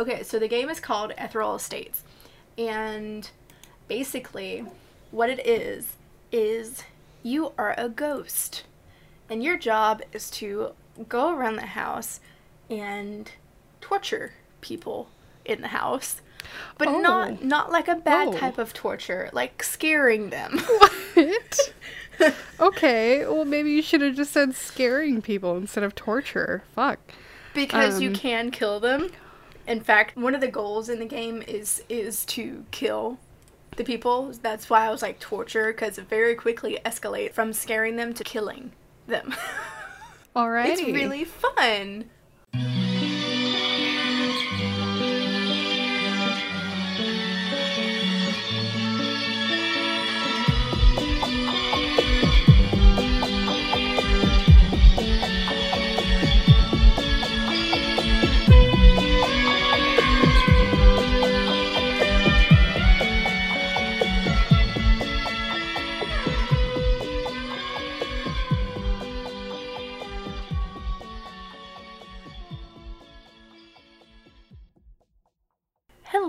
Okay, so the game is called Ethereal Estates. And basically, what it is, is you are a ghost. And your job is to go around the house and torture people in the house. But Oh. not not like a bad Oh. type of torture, like scaring them. What? okay, well maybe you should have just said scaring people instead of torture. Fuck. because you Um, can kill them. In fact, one of the goals in the game is is to kill the people. That's why I was like torture because it very quickly escalate from scaring them to killing them. Alright, it's really fun.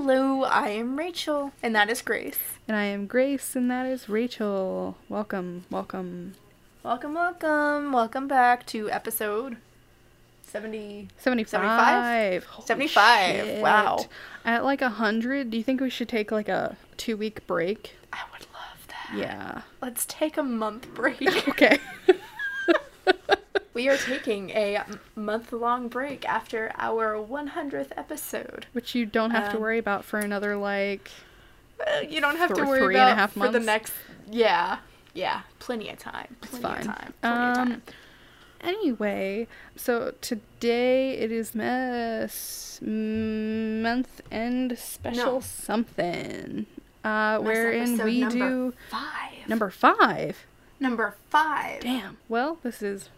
Hello, I am Rachel, and that is Grace. And I am Grace and that is Rachel. Welcome, welcome. Welcome, welcome, welcome back to episode 70. 75. Holy 75, wow. At like a 100, do you think we should take like a two week break? I would love that. Yeah. Let's take a month break. Okay. we are taking a month long break after our 100th episode. Which you don't have to Um, worry about for another like. You don't have to worry about a half for the next. Yeah, yeah, plenty of time. It's fine. of time. Plenty of Um, time. Anyway, so today it is mess month end special No. something. Uh, That's wherein we number do five. number five. Number five. Damn. Well, this is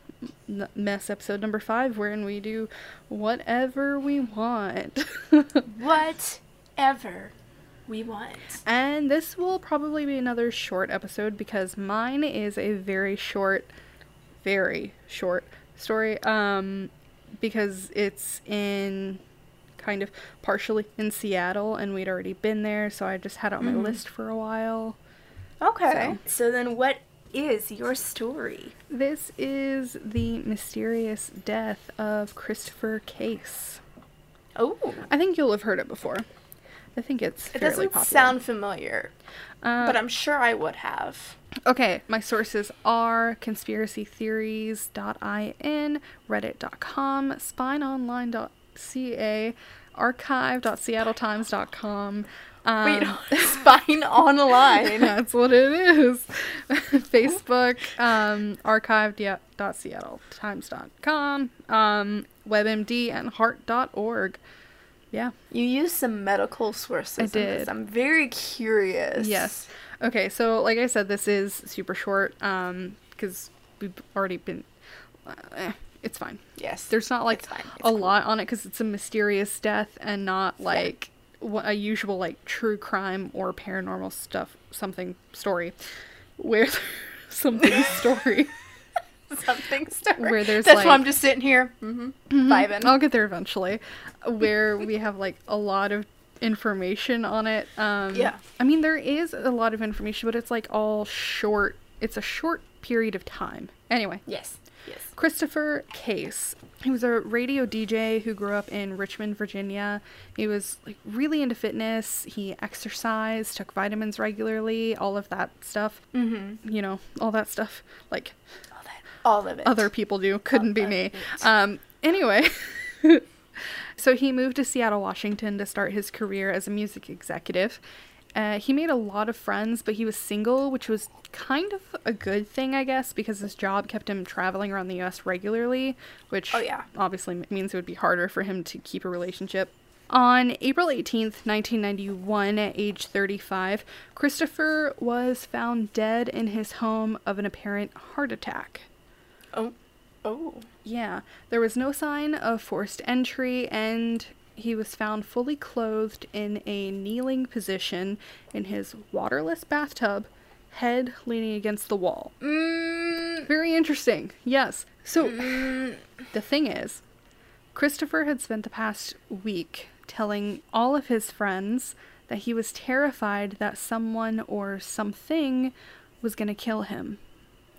mess episode number five, wherein we do whatever we want. Whatever we want. and this will probably be another short episode because mine is a very short, very short story. Um, because it's in kind of partially in Seattle, and we'd already been there, so I just had it on my list for a while. Okay. So. then, what is your story? This is the mysterious death of Christopher Case. Oh, I think you'll have heard it before. I think it's it doesn't popular. sound familiar, Uh, but I'm sure I would have. okay, my sources are conspiracytheories.in, reddit.com, spineonline.ca, archive.seattletimes.com. Um, Wait, Spine Online. That's what it is. Facebook, um, archive.seattletimes.com, um, WebMD, and heart.org. Yeah. You used some medical sources. I in this. did. I'm very curious. Yes. Okay, so like I said, this is super short um, because we've already been. Uh, eh, it's fine. Yes. There's not like It's it's a cool. lot on it because it's a mysterious death and not like a usual like true crime or paranormal stuff something story where something story. something story. Where there's, That's why I'm just sitting here, mm-hmm, vibing. I'll get there eventually. Where we have like a lot of information on it. Um, Yeah. I mean, there is a lot of information, but it's like all short. It's a short period of time. Anyway, Yes. Yes. Christopher Case. He was a radio DJ who grew up in Richmond, Virginia. He was like really into fitness. He exercised, took vitamins regularly, all of that stuff. Mm-hmm. You know, all that stuff. Like All that. All of it. other people do. Couldn't be me. Um, anyway, so he moved to Seattle, Washington to start his career as a music executive. Uh, he made a lot of friends, but he was single, which was kind of a good thing, I guess, because his job kept him traveling around the U.S. regularly, which Oh, yeah. obviously means it would be harder for him to keep a relationship. On April 18th, 1991, at age 35, Christopher was found dead in his home of an apparent heart attack. Oh. Oh. Yeah, there was no sign of forced entry, and he was found fully clothed in a kneeling position in his waterless bathtub, head leaning against the wall. Mm, Very interesting, yes. So, mm, the thing is, Christopher had spent the past week telling all of his friends that he was terrified that someone or something was going to kill him,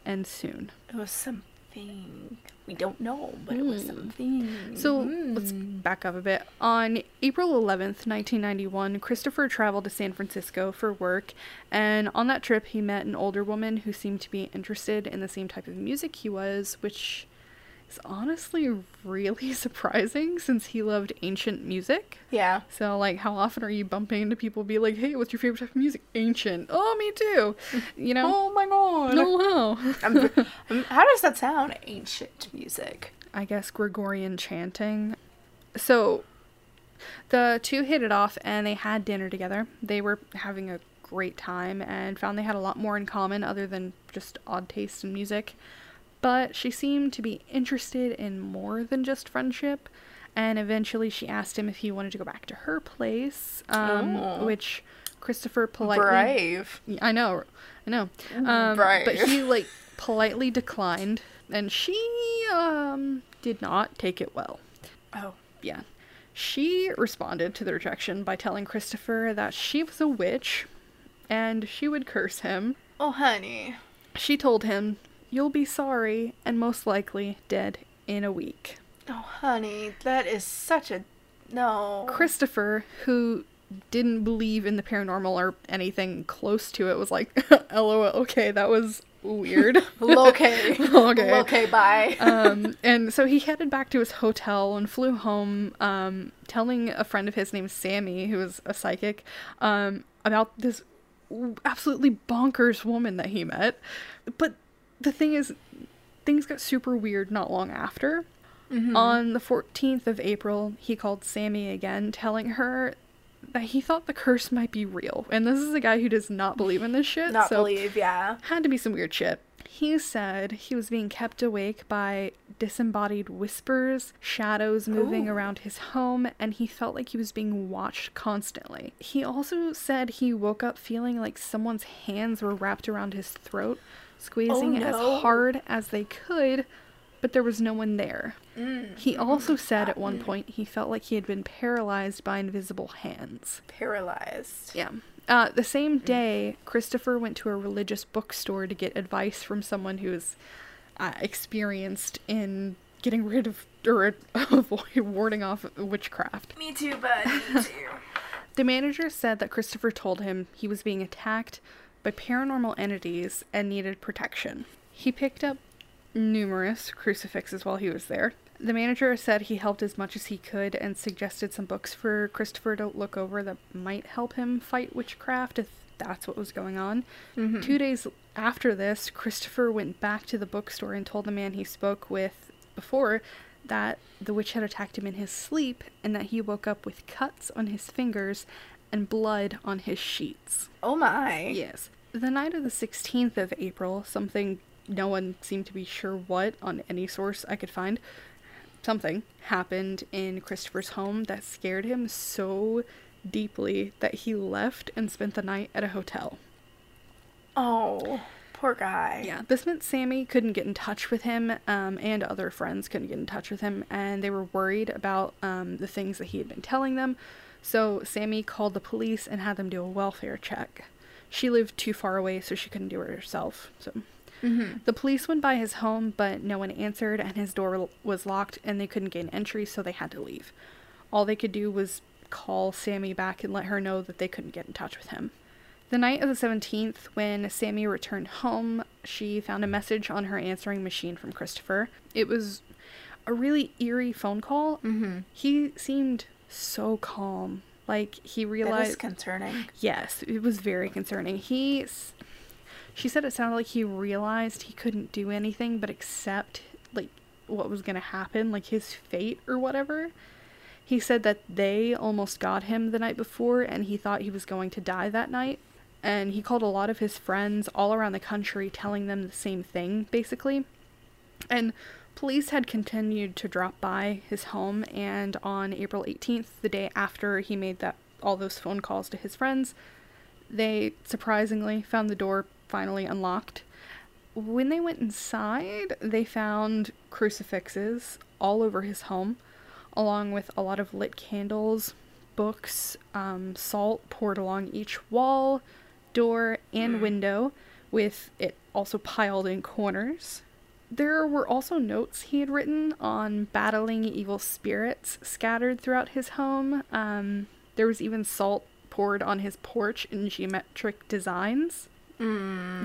and soon. It was something we don't know, but it was Hmm. something. So let's back up a bit. On April 11th, 1991, Christopher traveled to San Francisco for work, and on that trip, he met an older woman who seemed to be interested in the same type of music he was, which is honestly really surprising since he loved ancient music. yeah. So, like, how often are you bumping into people be like, hey, what's your favorite type of music? Ancient. Oh, me too. You know? Oh my god. No, wow. I'm, I'm- um, how does that sound? Ancient music. I guess Gregorian chanting. So the two hit it off and they had dinner together. They were having a great time and found they had a lot more in common other than just odd taste in music. But she seemed to be interested in more than just friendship. And eventually she asked him if he wanted to go back to her place, um, Oh. which Christopher politely Brave. I know, I know. Um, Right. But he like politely declined, and she um did not take it well. Oh. Yeah, she responded to the rejection by telling Christopher that she was a witch, and she would curse him. Oh, honey. She told him, "You'll be sorry, and most likely dead in a week." Oh, honey. That is such a. No. Christopher, who didn't believe in the paranormal or anything close to it, was like, "LOL, okay, that was weird." Okay. Okay. Okay, bye. um, and so he headed back to his hotel and flew home, um, telling a friend of his named Sammy, who was a psychic, um, about this absolutely bonkers woman that he met. But the thing is, things got super weird not long after. Mm-hmm. On the 14th of April, he called Sammy again, telling her that he thought the curse might be real. And this is a guy who does not believe in this shit. Not so believe, yeah. had to be some weird shit. He said he was being kept awake by disembodied whispers, shadows moving Ooh. around his home, and he felt like he was being watched constantly. He also said he woke up feeling like someone's hands were wrapped around his throat, squeezing Oh, as hard as they could, but there was no one there. Mm. He mm, also mm. said at mm, one point he felt like he had been paralyzed by invisible hands. Paralyzed. Yeah. Uh, the same day, Christopher went to a religious bookstore to get advice from someone who is uh, experienced in getting rid of or avoid warding off witchcraft. Me too, bud. Me too. The manager said that Christopher told him he was being attacked by paranormal entities and needed protection. He picked up numerous crucifixes while he was there. The manager said he helped as much as he could and suggested some books for Christopher to look over that might help him fight witchcraft if that's what was going on. Mm-hmm. Two days after this, Christopher went back to the bookstore and told the man he spoke with before that the witch had attacked him in his sleep and that he woke up with cuts on his fingers and blood on his sheets. Oh my. Yes. The night of the 16th of April, something no one seemed to be sure what on any source I could find, something happened in Christopher's home that scared him so deeply that he left and spent the night at a hotel. Oh, poor guy. Yeah, this meant Sammy couldn't get in touch with him, um, and other friends couldn't get in touch with him, and they were worried about um, the things that he had been telling them. So Sammy called the police and had them do a welfare check. She lived too far away, so she couldn't do it herself. So Mm-hmm. the police went by his home, but no one answered, and his door was locked, and they couldn't gain entry, so they had to leave. All they could do was call Sammy back and let her know that they couldn't get in touch with him. The night of the 17th, when Sammy returned home, she found a message on her answering machine from Christopher. It was a really eerie phone call. Mm-hmm. He seemed so calm. Like he realized. That is concerning. Yes, it was very concerning. He she said it sounded like he realized he couldn't do anything but accept like what was going to happen, like his fate or whatever. He said that they almost got him the night before and he thought he was going to die that night. And he called a lot of his friends all around the country telling them the same thing, basically. And police had continued to drop by his home and on April 18th, the day after he made that all those phone calls to his friends, they surprisingly found the door finally unlocked. When they went inside, they found crucifixes all over his home, along with a lot of lit candles, books, um, salt poured along each wall, door, and window, with it also piled in corners. There were also notes he had written on battling evil spirits scattered throughout his home. Um, there was even salt poured on his porch in geometric designs.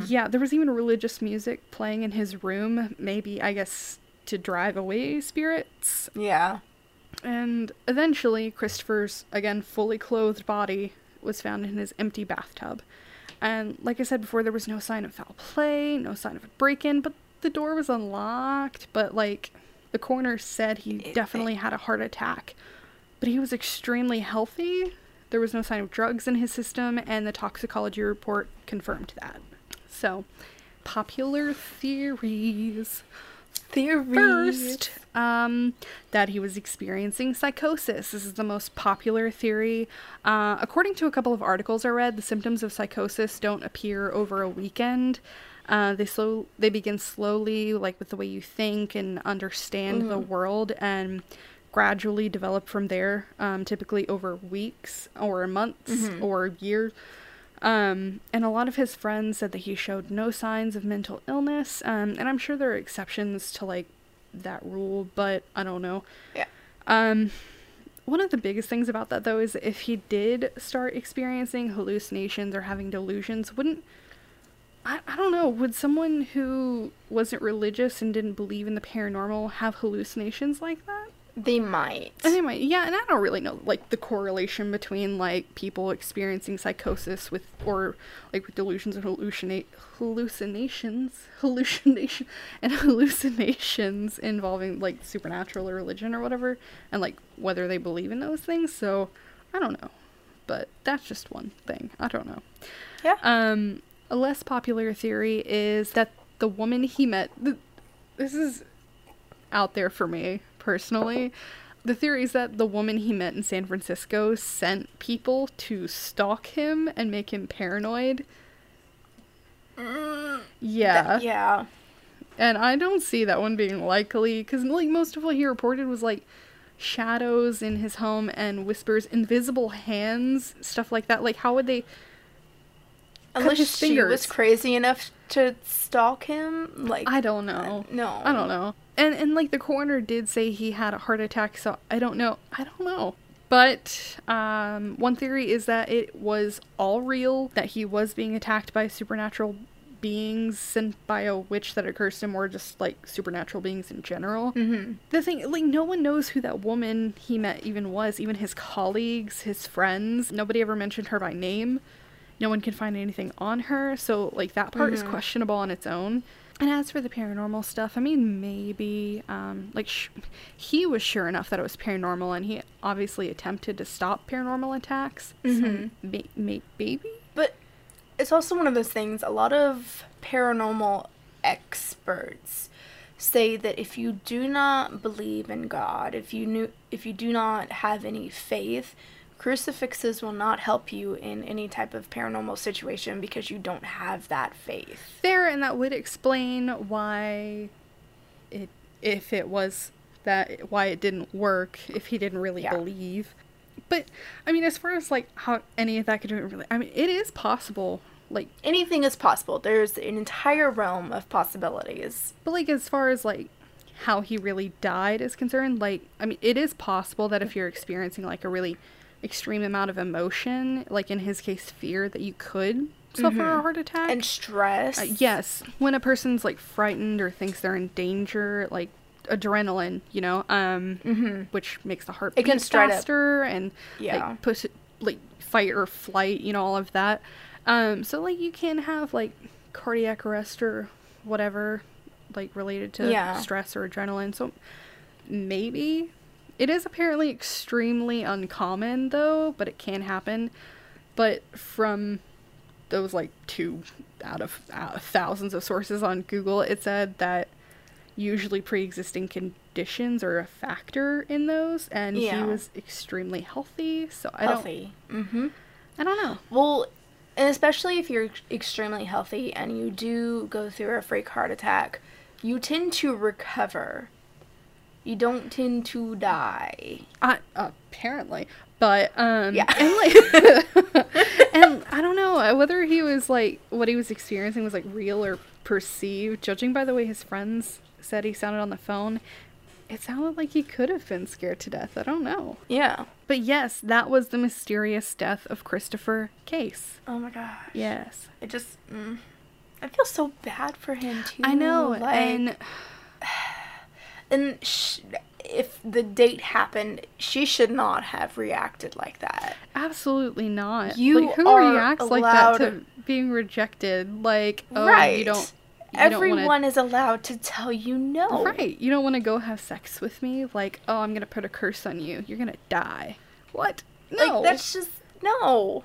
Yeah, there was even religious music playing in his room, maybe, I guess, to drive away spirits. Yeah. And eventually, Christopher's, again, fully clothed body was found in his empty bathtub. And like I said before, there was no sign of foul play, no sign of a break in, but the door was unlocked. But, like, the coroner said he It- definitely had a heart attack. But he was extremely healthy. There was no sign of drugs in his system, and the toxicology report confirmed that. So, popular theories Theory. first um, that he was experiencing psychosis. This is the most popular theory. Uh, according to a couple of articles I read, the symptoms of psychosis don't appear over a weekend. Uh, they slow they begin slowly, like with the way you think and understand the world, and gradually develop from there. Um, typically over weeks or months or years. Um, and a lot of his friends said that he showed no signs of mental illness. Um, and I'm sure there are exceptions to like that rule, but I don't know. Yeah. Um, one of the biggest things about that though is if he did start experiencing hallucinations or having delusions, wouldn't I, I don't know, would someone who wasn't religious and didn't believe in the paranormal have hallucinations like that? They might. Anyway, yeah, and I don't really know like the correlation between like people experiencing psychosis with or like with delusions and hallucinate hallucinations, hallucination and hallucinations involving like supernatural or religion or whatever, and like whether they believe in those things. So I don't know, but that's just one thing. I don't know. Yeah. Um, a less popular theory is that the woman he met. Th- this is out there for me personally. The theory is that the woman he met in San Francisco sent people to stalk him and make him paranoid. Mm, yeah. That- yeah. And I don't see that one being likely because like most of what he reported was like shadows in his home and whispers, invisible hands, stuff like that. Like how would they Unless she was crazy enough to stalk him, like I don't know. no, I don't know. And and like the coroner did say he had a heart attack, so I don't know. I don't know. But um, one theory is that it was all real, that he was being attacked by supernatural beings sent by a witch that occurs to him, or just like supernatural beings in general. Mm-hmm. The thing, like, no one knows who that woman he met even was, even his colleagues, his friends. Nobody ever mentioned her by name. No one can find anything on her, so, like, that part is Mhm. questionable on its own. And as for the paranormal stuff, I mean, maybe, um, like, sh- he was sure enough that it was paranormal, and he obviously attempted to stop paranormal attacks. Mhm. So, may- maybe? But it's also one of those things. A lot of paranormal experts say that if you do not believe in God, if you knew, if you do not have any faith, crucifixes will not help you in any type of paranormal situation because you don't have that faith. Fair, and that would explain why it, if it was that, why it didn't work, if he didn't really Yeah. believe. But, I mean, as far as, like, how any of that could really, I mean, it is possible. Like, Anything is possible. There's an entire realm of possibilities. But like as far as like how he really died is concerned, like I mean it is possible that if you're experiencing like a really extreme amount of emotion, like in his case fear, that you could suffer a heart attack. And stress. Uh, yes, when a person's like frightened or thinks they're in danger, like adrenaline, you know, um, Mhm. which makes the heart It beat straight up- faster and Yeah. like push it, like fight or flight, you know, all of that. Um, so like you can have like cardiac arrest or whatever, like related to Yeah. stress or adrenaline. So maybe it is apparently extremely uncommon though, but it can happen. But from those like two out of uh, thousands of sources on Google, it said that usually pre-existing conditions are a factor in those, and he was extremely healthy. So I healthy. Mm-hmm. don't, I don't know. Well, and especially if you're extremely healthy and you do go through a freak heart attack, you tend to recover. You don't tend to die. Apparently, But um Yeah. and like and I don't know uh, whether he was like what he was experiencing was like real or perceived. Judging by the way his friends said he sounded on the phone, it sounded like he could have been scared to death. I don't know. Yeah. But yes, that was the mysterious death of Christopher Case. Oh my gosh. Yes. It just. Mm, I feel so bad for him too. I know. Like, and and sh- if the date happened, she should not have reacted like that. absolutely not. You like, who are reacts like that allowed- to being rejected? Like, oh, right. you don't. You don't Everyone wanna, is allowed to tell you no. Right. You don't want to go have sex with me? Like, oh, I'm going to put a curse on you. You're going to die. What? No. Like that's just no,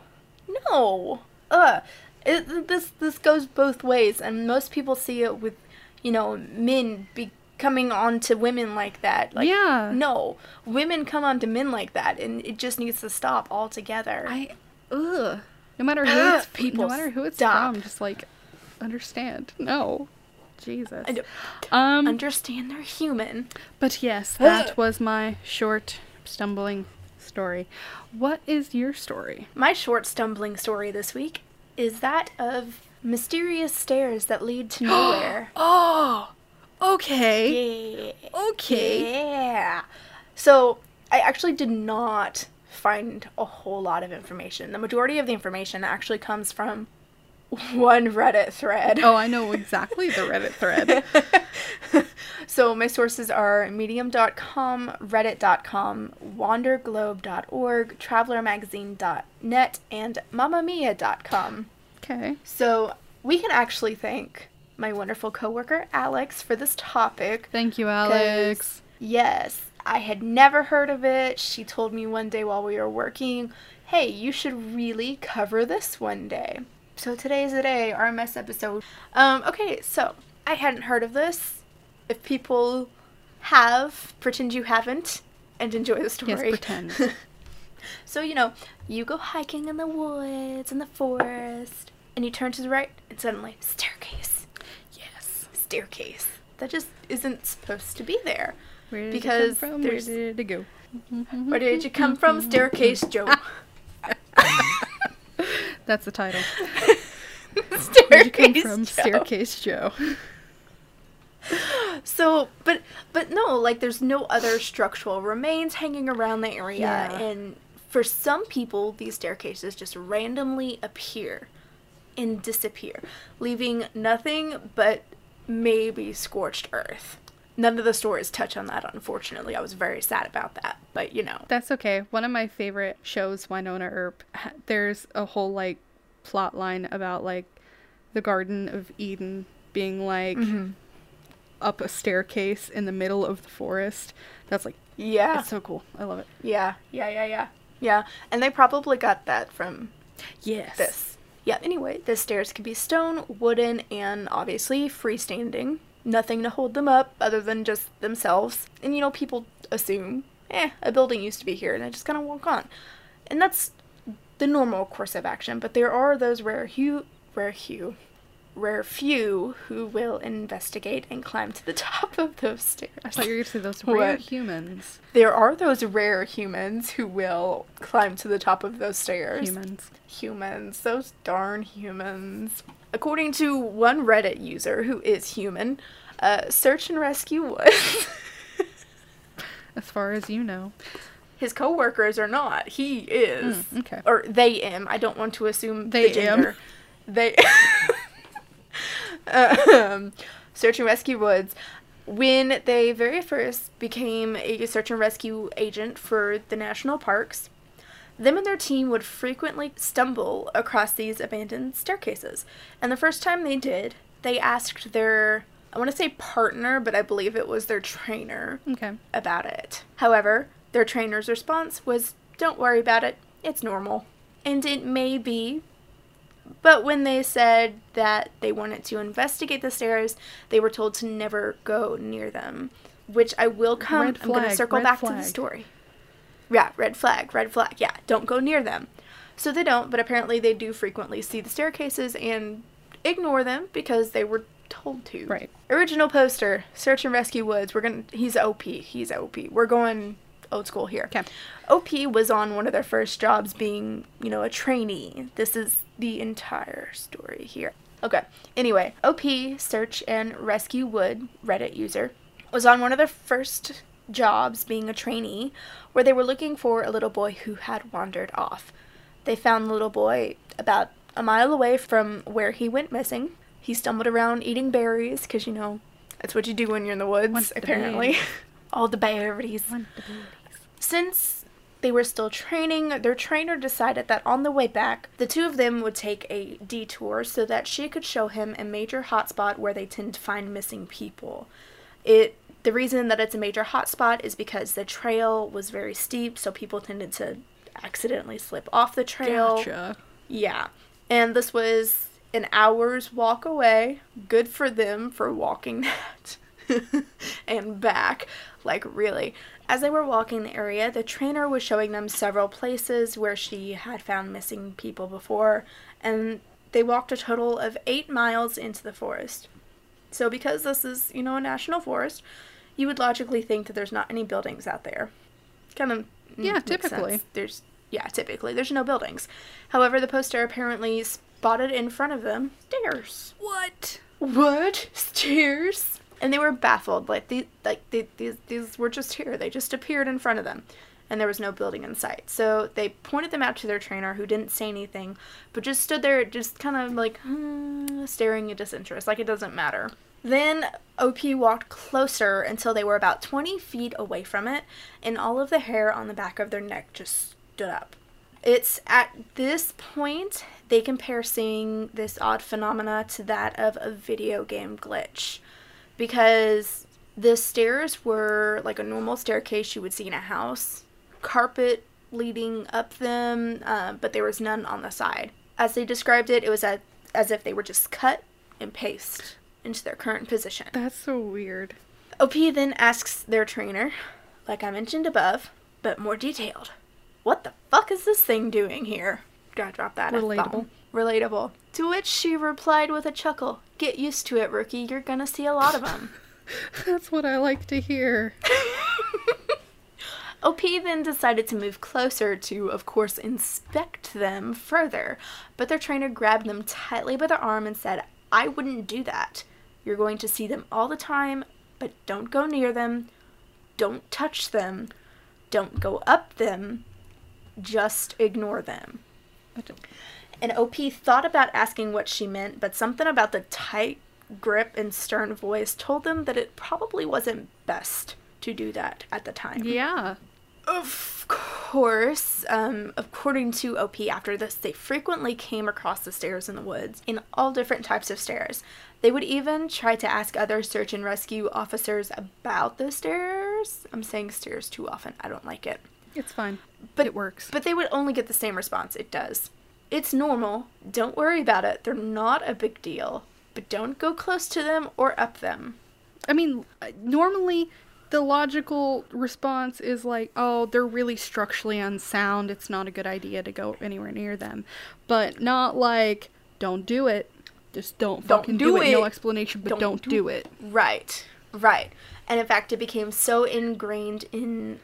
no. Uh, it, this this goes both ways, and most people see it with, you know, men becoming onto women like that. Like, Yeah. No, women come on to men like that, and it just needs to stop altogether. I. Ugh. No matter who Ugh, it's people, no matter who it's stop. from, just like understand. No. Jesus. Um understand they're human. but yes, that was my short stumbling story. What is your story? My short stumbling story this week is that of mysterious stairs that lead to nowhere. Oh. Okay. yeah. Okay. Yeah. So I actually did not find a whole lot of information. The majority of the information actually comes from one Reddit thread. Oh, I know exactly the Reddit thread. So my sources are medium.com, reddit.com, wanderglobe.org, travelermagazine.net, and mamamia.com. Okay. So we can actually thank my wonderful coworker Alex for this topic. Thank you, Alex. Yes, I had never heard of it. She told me one day while we were working, hey, you should really cover this one day. So today's the day, our mess episode. Um, okay, so I hadn't heard of this. If people have, pretend you haven't, and enjoy the story. Yes, pretend. So, you know, you go hiking in the woods, in the forest, and you turn to the right, and suddenly, yes. Staircase. That just isn't supposed to be there. Where did Because it come from? Where did it go? Where did you come mm-hmm. from, staircase mm-hmm. Joe? That's the title. staircase Where did you come from? Joe. Staircase Joe. So, but but no, like there's no other structural remains hanging around the area, Yeah. and for some people, these staircases just randomly appear and disappear, leaving nothing but maybe scorched earth. None of the stories touch on that, unfortunately. I was very sad about that, but you know. That's okay. One of my favorite shows, Wynonna Earp, there's a whole like plot line about like the Garden of Eden being like Mm-hmm. up a staircase in the middle of the forest. That's like Yeah, it's so cool. I love it. yeah, yeah, yeah, yeah, yeah. And they probably got that from Yes. this. Yeah, anyway, the stairs can be stone, wooden, and obviously freestanding. Nothing to hold them up other than just themselves. And you know, people assume, eh, a building used to be here, and I just kind of walk on. And that's the normal course of action, but there are those rare few, rare few, rare few who will investigate and climb to the top of those stairs. I thought you were gonna say those rare What? humans. There are those rare humans who will climb to the top of those stairs. Humans. Humans, those darn humans. According to one Reddit user who is human, uh, search and rescue was. As far as you know. His coworkers are not. He is. Mm, okay. Or they am. I don't want to assume They the am. gender. They. um, search and rescue woods. When they very first became a search and rescue agent for the national parks, them and their team would frequently stumble across these abandoned staircases. And the first time they did, they asked their, I want to say partner, but I believe it was their trainer, Okay. about it. However, their trainer's response was, Don't worry about it, it's normal. And it may be, but when they said that they wanted to investigate the stairs, they were told to never go near them. Which I will come, Red I'm going to circle back to the story. Yeah, red flag, red flag. Yeah, don't go near them. So they don't, but apparently they do frequently see the staircases and ignore them because they were told to. Right. Original poster, search and rescue woods. We're gonna. He's OP. He's OP. We're going old school here. Okay. OP was on one of their first jobs being, you know, a trainee. This is the entire story here. Okay. Anyway, OP, Search and Rescue Wood, Reddit user, was on one of their first jobs being a trainee where they were looking for a little boy who had wandered off. They found the little boy about a mile away from where he went missing. He stumbled around eating berries because, you know, that's what you do when you're in the woods, the apparently. berries. All the berries. Since they were still training, their trainer decided that on the way back, the two of them would take a detour so that she could show him a major hotspot where they tend to find missing people. It the reason that it's a major hotspot is because the trail was very steep, so people tended to accidentally slip off the trail. Gotcha. Yeah. And this was an hour's walk away. Good for them for walking that and back. Like, really. As they were walking the area, the trainer was showing them several places where she had found missing people before, and they walked a total of eight miles into the forest. So, because this is, you know, a national forest, you would logically think that there's not any buildings out there. Kind of. mm, Yeah, typically. sense. There's, yeah, typically. There's no buildings. However, the poster apparently spotted in front of them stairs. What? What? Stairs? And they were baffled. Like, the, like the, these, these were just here. They just appeared in front of them. And there was no building in sight. So they pointed them out to their trainer, who didn't say anything, but just stood there, just kind of like hmm, staring at disinterest, like it doesn't matter. Then OP walked closer until they were about 20 feet away from it, and all of the hair on the back of their neck just stood up. It's at this point they compare seeing this odd phenomena to that of a video game glitch. Because the stairs were like a normal staircase you would see in a house, carpet leading up them, uh, but there was none on the side. As they described it, it was a, as if they were just cut and paste into their current position. That's so weird. OP then asks their trainer, like I mentioned above, but more detailed. What the fuck is this thing doing here? Gotta drop that. Relatable. Relatable. To which she replied with a chuckle, Get used to it, rookie. You're gonna see a lot of them. That's what I like to hear. OP then decided to move closer to, of course, inspect them further, but their trainer grabbed them tightly by the arm and said, I wouldn't do that. You're going to see them all the time, but don't go near them, don't touch them, don't go up them, just ignore them. And OP thought about asking what she meant, but something about the tight grip and stern voice told them that it probably wasn't best to do that at the time. Yeah. Of course, um, according to OP, after this, they frequently came across the stairs in the woods, in all different types of stairs. They would even try to ask other search and rescue officers about the stairs. I'm saying stairs too often. I don't like it. It's fine. But it works. But they would only get the same response. It does. It's normal. Don't worry about it. They're not a big deal. But don't go close to them or up them. I mean, uh, normally the logical response is like, oh, they're really structurally unsound. It's not a good idea to go anywhere near them. But not like, don't do it. Just don't Don't fucking do do, it. No explanation, but Don't don't, do do it. Right, right. And in fact, it became so ingrained in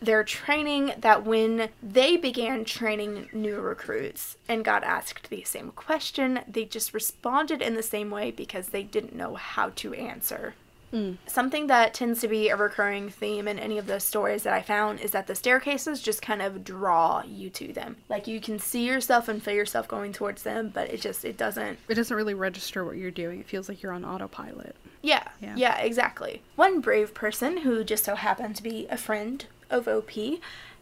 their training that when they began training new recruits and got asked the same question, they just responded in the same way because they didn't know how to answer. Hmm. Something that tends to be a recurring theme in any of the stories that I found is that the staircases just kind of draw you to them. Like you can see yourself and feel yourself going towards them, but it just it doesn't It doesn't really register what you're doing. It feels like you're on autopilot. Yeah, Yeah. yeah, exactly. One brave person who just so happened to be a friend of OP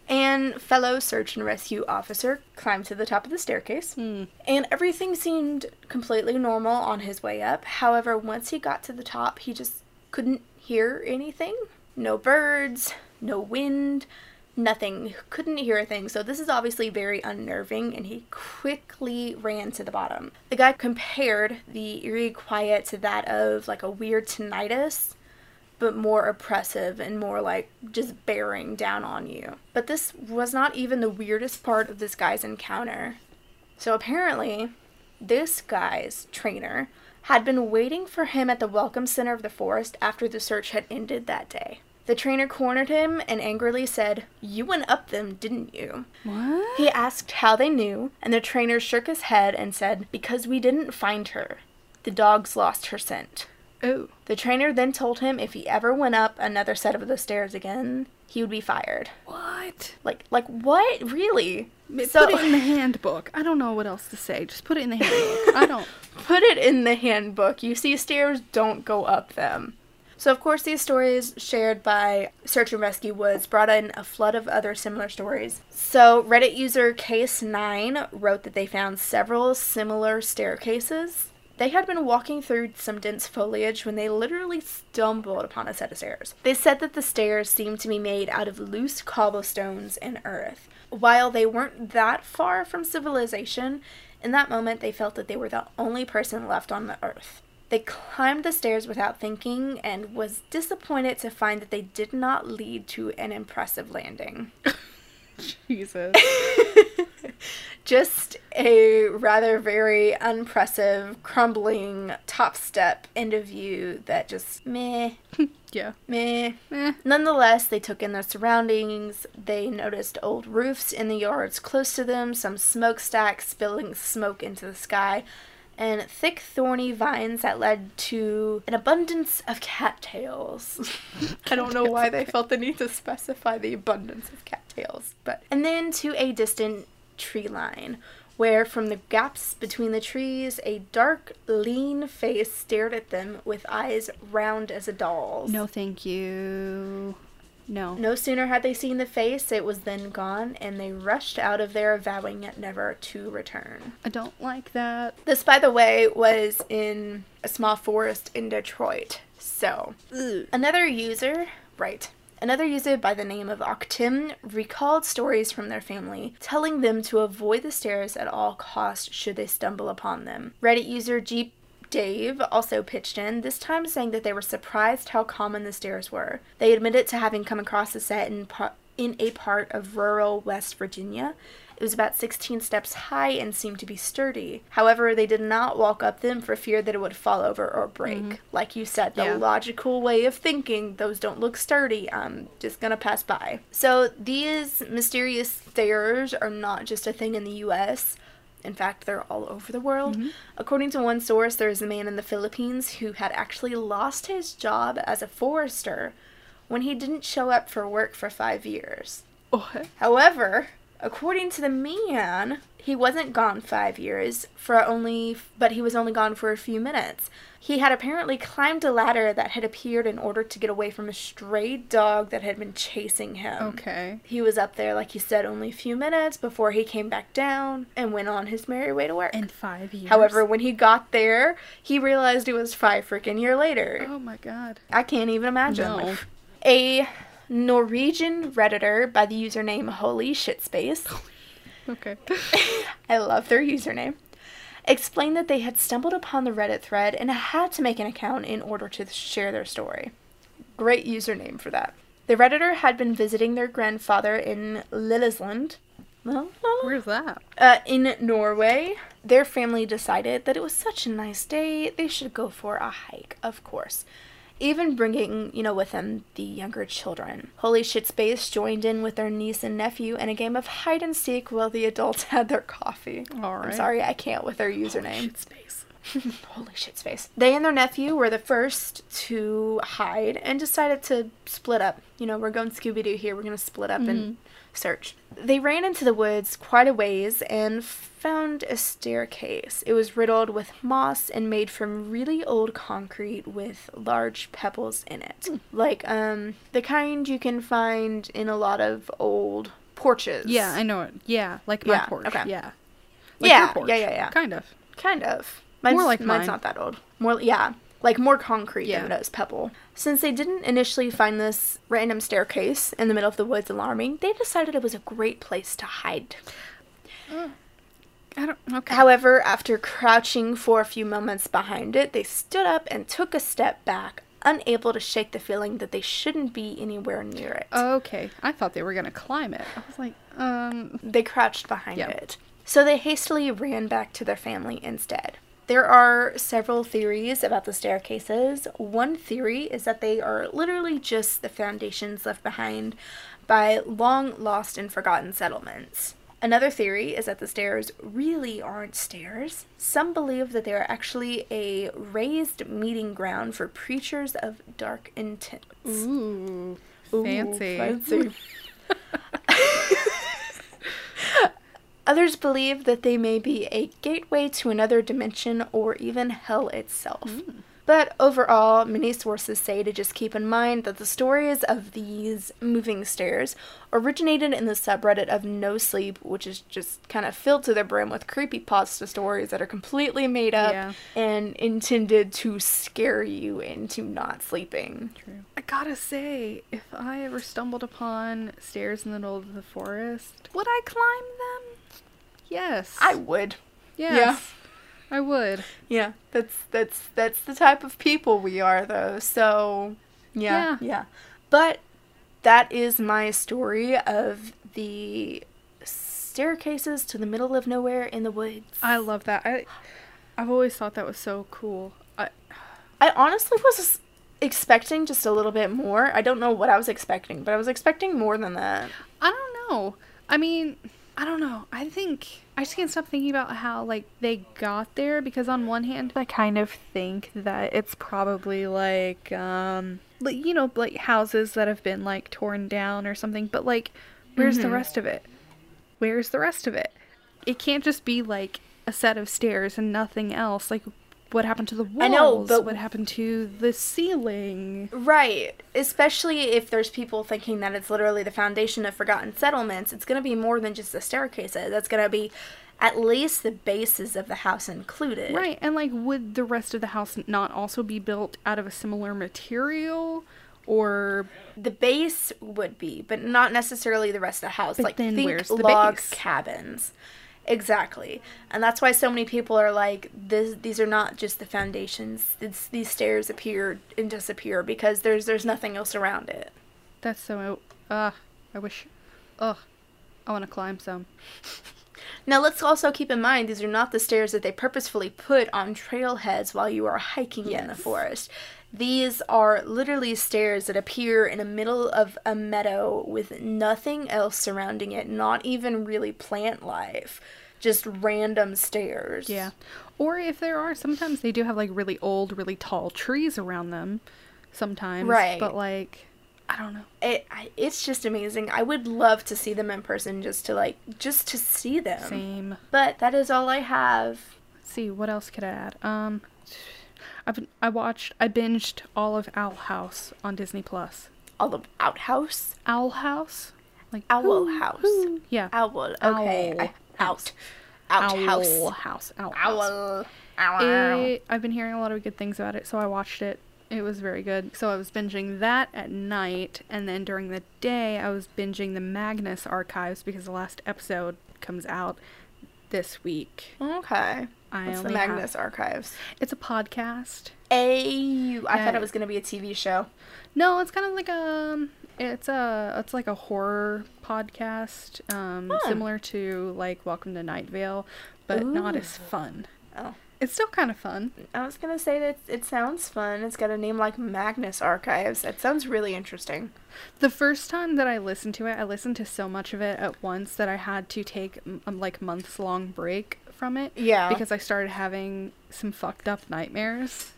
and fellow search and rescue officer climbed to the top of the staircase. Hmm. And everything seemed completely normal on his way up. However, once he got to the top, he just couldn't hear anything. No birds, no wind, nothing. Couldn't hear a thing. So this is obviously very unnerving and he quickly ran to the bottom. The guy compared the eerie quiet to that of like a weird tinnitus but more oppressive and more like just bearing down on you. But this was not even the weirdest part of this guy's encounter. So apparently, this guy's trainer had been waiting for him at the welcome center of the forest after the search had ended that day. The trainer cornered him and angrily said, You went up them, didn't you? What? He asked how they knew, and the trainer shook his head and said, Because we didn't find her. The dogs lost her scent. Oh. The trainer then told him if he ever went up another set of the stairs again, he would be fired. What? Like, like what? Really? put it in the handbook. I don't know what else to say. Just put it in the handbook. I don't. put it in the handbook. You see stairs, don't go up them. So, of course, these stories shared by Search and Rescue Woods brought in a flood of other similar stories. So, Reddit user Case9 wrote that they found several similar staircases. They had been walking through some dense foliage when they literally stumbled upon a set of stairs. They said that the stairs seemed to be made out of loose cobblestones and earth. While they weren't that far from civilization, in that moment they felt that they were the only person left on the earth. They climbed the stairs without thinking and was disappointed to find that they did not lead to an impressive landing. Jesus. Just a rather very unimpressive, crumbling top step into view that just meh, yeah. meh. Eh. Nonetheless, they took in their surroundings. They noticed old roofs in the yards close to them, some smokestacks spilling smoke into the sky, and thick, thorny vines that led to an abundance of cattails. I don't know why they felt the need to specify the abundance of cattails, but and then to a distant tree line. Where from the gaps between the trees, a dark, lean face stared at them with eyes round as a doll's. No, thank you. No. No sooner had they seen the face, it was then gone, and they rushed out of there, vowing never to return. I don't like that. This, by the way, was in a small forest in Detroit. So, Ugh. another user, right, another user by the name of Octim recalled stories from their family, telling them to avoid the stairs at all costs should they stumble upon them. Reddit user Jeep Dave also pitched in, this time saying that they were surprised how common the stairs were. They admitted to having come across the set in, par- in a part of rural West Virginia. It was about 16 steps high and seemed to be sturdy. However, they did not walk up them for fear that it would fall over or break. Mm-hmm. Like you said, the Yeah. logical way of thinking, those don't look sturdy. I'm just gonna pass by. So these mysterious stairs are not just a thing in the US. In fact, they're all over the world. Mm-hmm. According to one source, there is a man in the Philippines who had actually lost his job as a forester when he didn't show up for work for five years. However, according to the man, he wasn't gone five years for only, but he was only gone for a few minutes. He had apparently climbed a ladder that had appeared in order to get away from a stray dog that had been chasing him. Okay. He was up there, like he said, only a few minutes before he came back down and went on his merry way to work. In five years. However, when he got there, he realized it was five freaking year later. Oh my god. I can't even imagine. No. A Norwegian Redditor by the username Holy Shitspace, Okay. I love their username, explained that they had stumbled upon the Reddit thread and had to make an account in order to share their story. Great username for that. The Redditor had been visiting their grandfather in Lillesand. Well, Where's that? uh, in Norway, their family decided that it was such a nice day, they should go for a hike, of course. Even bringing, you know, with them the younger children. Holy Shit Space joined in with their niece and nephew in a game of hide and seek while the adults had their coffee. All I'm sorry, I can't with their username. Space. Holy shit space. They and their nephew were the first to hide and decided to split up. You know, we're going Scooby Doo here, we're going to split up and search. They ran into the woods quite a ways and found a staircase. It was riddled with moss and made from really old concrete with large pebbles in it. Like, um, the kind you can find in a lot of old porches. Yeah, I know it. Yeah, like my Yeah, porch. okay. Yeah. Like Yeah, your porch. yeah, yeah, yeah. Kind of. Kind of. Mine's, like mine's mine. not that old. More, yeah, like more concrete Yeah. than it is pebble. Since they didn't initially find this random staircase in the middle of the woods alarming, they decided it was a great place to hide. I don't. Okay. However, after crouching for a few moments behind it, they stood up and took a step back, unable to shake the feeling that they shouldn't be anywhere near it. okay. I thought they were gonna climb it. I was like, um. They crouched behind Yeah. it. So they hastily ran back to their family instead. There are several theories about the staircases. One theory is that they are literally just the foundations left behind by long lost and forgotten settlements. Another theory is that the stairs really aren't stairs. Some believe that they are actually a raised meeting ground for preachers of dark intents. Ooh, Ooh, fancy. Others believe that they may be a gateway to another dimension or even hell itself. Hmm. But overall, many sources say to just keep in mind that the stories of these moving stairs originated in the subreddit of No Sleep, which is just kind of filled to the brim with creepy creepypasta stories that are completely made up Yeah. and intended to scare you into not sleeping. True. I gotta say, if I ever stumbled upon stairs in the middle of the forest, would I climb them? Yes. I would. Yes. I would. Yeah, that's that's that's the type of people we are though. So, yeah, Yeah. yeah. But that is my story of the staircases to the middle of nowhere in the woods. I love that. I I've always thought that was so cool. I I honestly was expecting just a little bit more. I don't know what I was expecting, but I was expecting more than that. I don't know. I mean, I don't know. I think I just can't stop thinking about how like they got there because on one hand, I kind of think that it's probably like um like you know like houses that have been like torn down or something, but like where's the Mhm. rest of it? Where's the rest of it? It can't just be like a set of stairs and nothing else. Like what happened to the walls? I know, but- what happened to the ceiling? Right. Especially if there's people thinking that it's literally the foundation of forgotten settlements, it's going to be more than just the staircases. That's going to be at least the bases of the house included. Right, and like, would the rest of the house not also be built out of a similar material, or The base would be, but not necessarily the rest of the house. But like think where's the log base? cabins. Exactly. And that's why so many people are like this these are not just the foundations. It's, these stairs appear and disappear because there's there's nothing else around it. that's so? Uh, I wish. Ugh, I want to climb some. Now let's also keep in mind these are not the stairs that they purposefully put on trailheads while you are hiking in the forest. These are literally stairs that appear in the middle of a meadow with nothing else surrounding it, not even really plant life. Just random stairs. Yeah, or if there are, sometimes they do have like really old, really tall trees around them. Sometimes, Right. But like, I don't know. It, I, it's just amazing. I would love to see them in person just to like just to see them. Same. But that is all I have. Let's see what else could I add? Um, I've I watched, I binged all of Owl House on Disney Plus. All the outhouse. Owl House, like Owl whoo, House. whoo. Yeah. Owl. Okay. Owl I- out. Owl Outhouse. House. Owl House. Owl. Owl. It, I've been hearing a lot of good things about it, so I watched it. It was very good. So I was binging that at night, and then during the day, I was binging the Magnus archives because the last episode comes out this week. Okay. I What's the only have- Magnus Archives? It's a podcast. A. I thought it was gonna be a TV show. No, it's kind of like a it's a it's like a horror podcast, um, similar to like Welcome to Night Vale, but not as fun. Oh. It's still kind of fun. I was gonna say that it sounds fun. It's got a name like Magnus Archives. That sounds really interesting. The first time that I listened to it, I listened to so much of it at once that I had to take m- a like months long break from it Yeah. because I started having some fucked up nightmares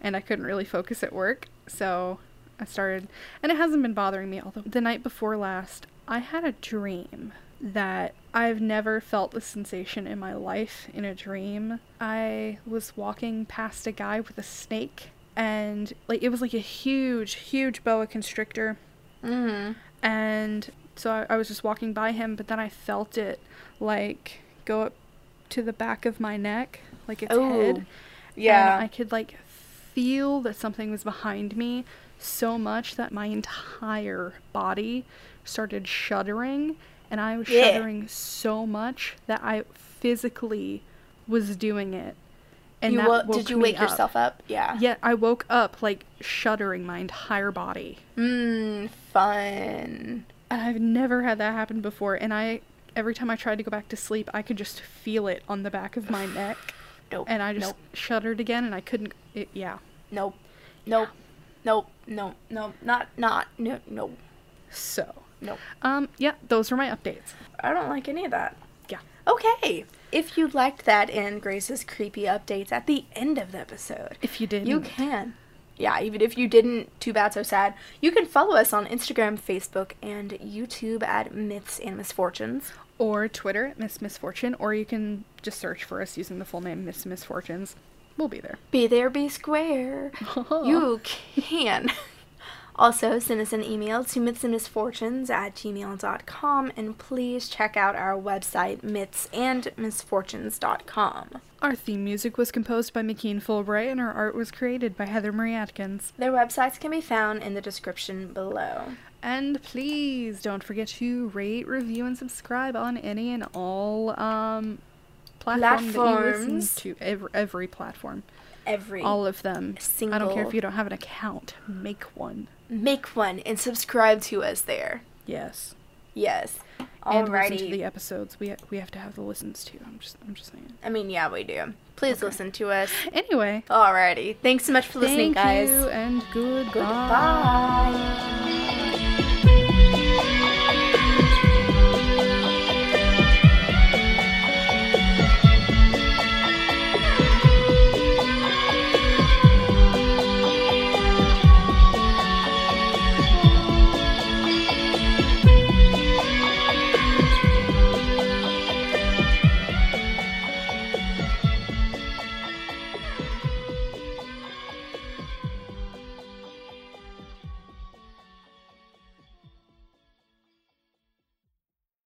and I couldn't really focus at work. So I started, and it hasn't been bothering me. Although the night before last, I had a dream that I've never felt the sensation in my life in a dream. I was walking past a guy with a snake, and like it was like a huge, huge boa constrictor Mm-hmm. and so I, I was just walking by him but then i felt it like go up to the back of my neck like its head Yeah. and i could like feel that something was behind me so much that my entire body started shuddering and i was Yeah. shuddering so much that i physically was doing it and you wo- did you wake up. yourself up? Yeah. yeah i woke up like shuddering my entire body Mmm. Fun. I've never had that happen before. And I, every time I tried to go back to sleep, I could just feel it on the back of my neck. nope. and I just nope, shuddered again, and I couldn't. It, yeah. nope, nope, nope, nope, nope, not, not, no, no, So, nope. um, yeah, those were my updates. I don't like any of that. Yeah. Okay. If you liked that and Grace's creepy updates at the end of the episode, If you didn't, you can. Yeah, even if you didn't, too bad, so sad. You can follow us on Instagram, Facebook, and YouTube at Myths and Misfortunes. or Twitter at Miss Misfortune, or you can just search for us using the full name Miss Misfortunes. We'll be there. Be there, be square. You can. Also, send us an email to mythsandmisfortunes at gmail.com and please check out our website, mythsandmisfortunes.com. Our theme music was composed by McKean Fulbright, and our art was created by Heather Marie Atkins. Their websites can be found in the description below. And please don't forget to rate, review, and subscribe on any and all um, platform that you Platforms. to. Every, every platform. Every All of them. I don't care if you don't have an account. Make one. Make one and subscribe to us there. Yes. Yes. And listen to the episodes. We we have to have the listens too. I'm just I'm just saying. I mean, yeah, we do. Please Okay. listen to us. Anyway, Alrighty. Thanks so much for listening, thank guys. you and goodbye. Goodbye.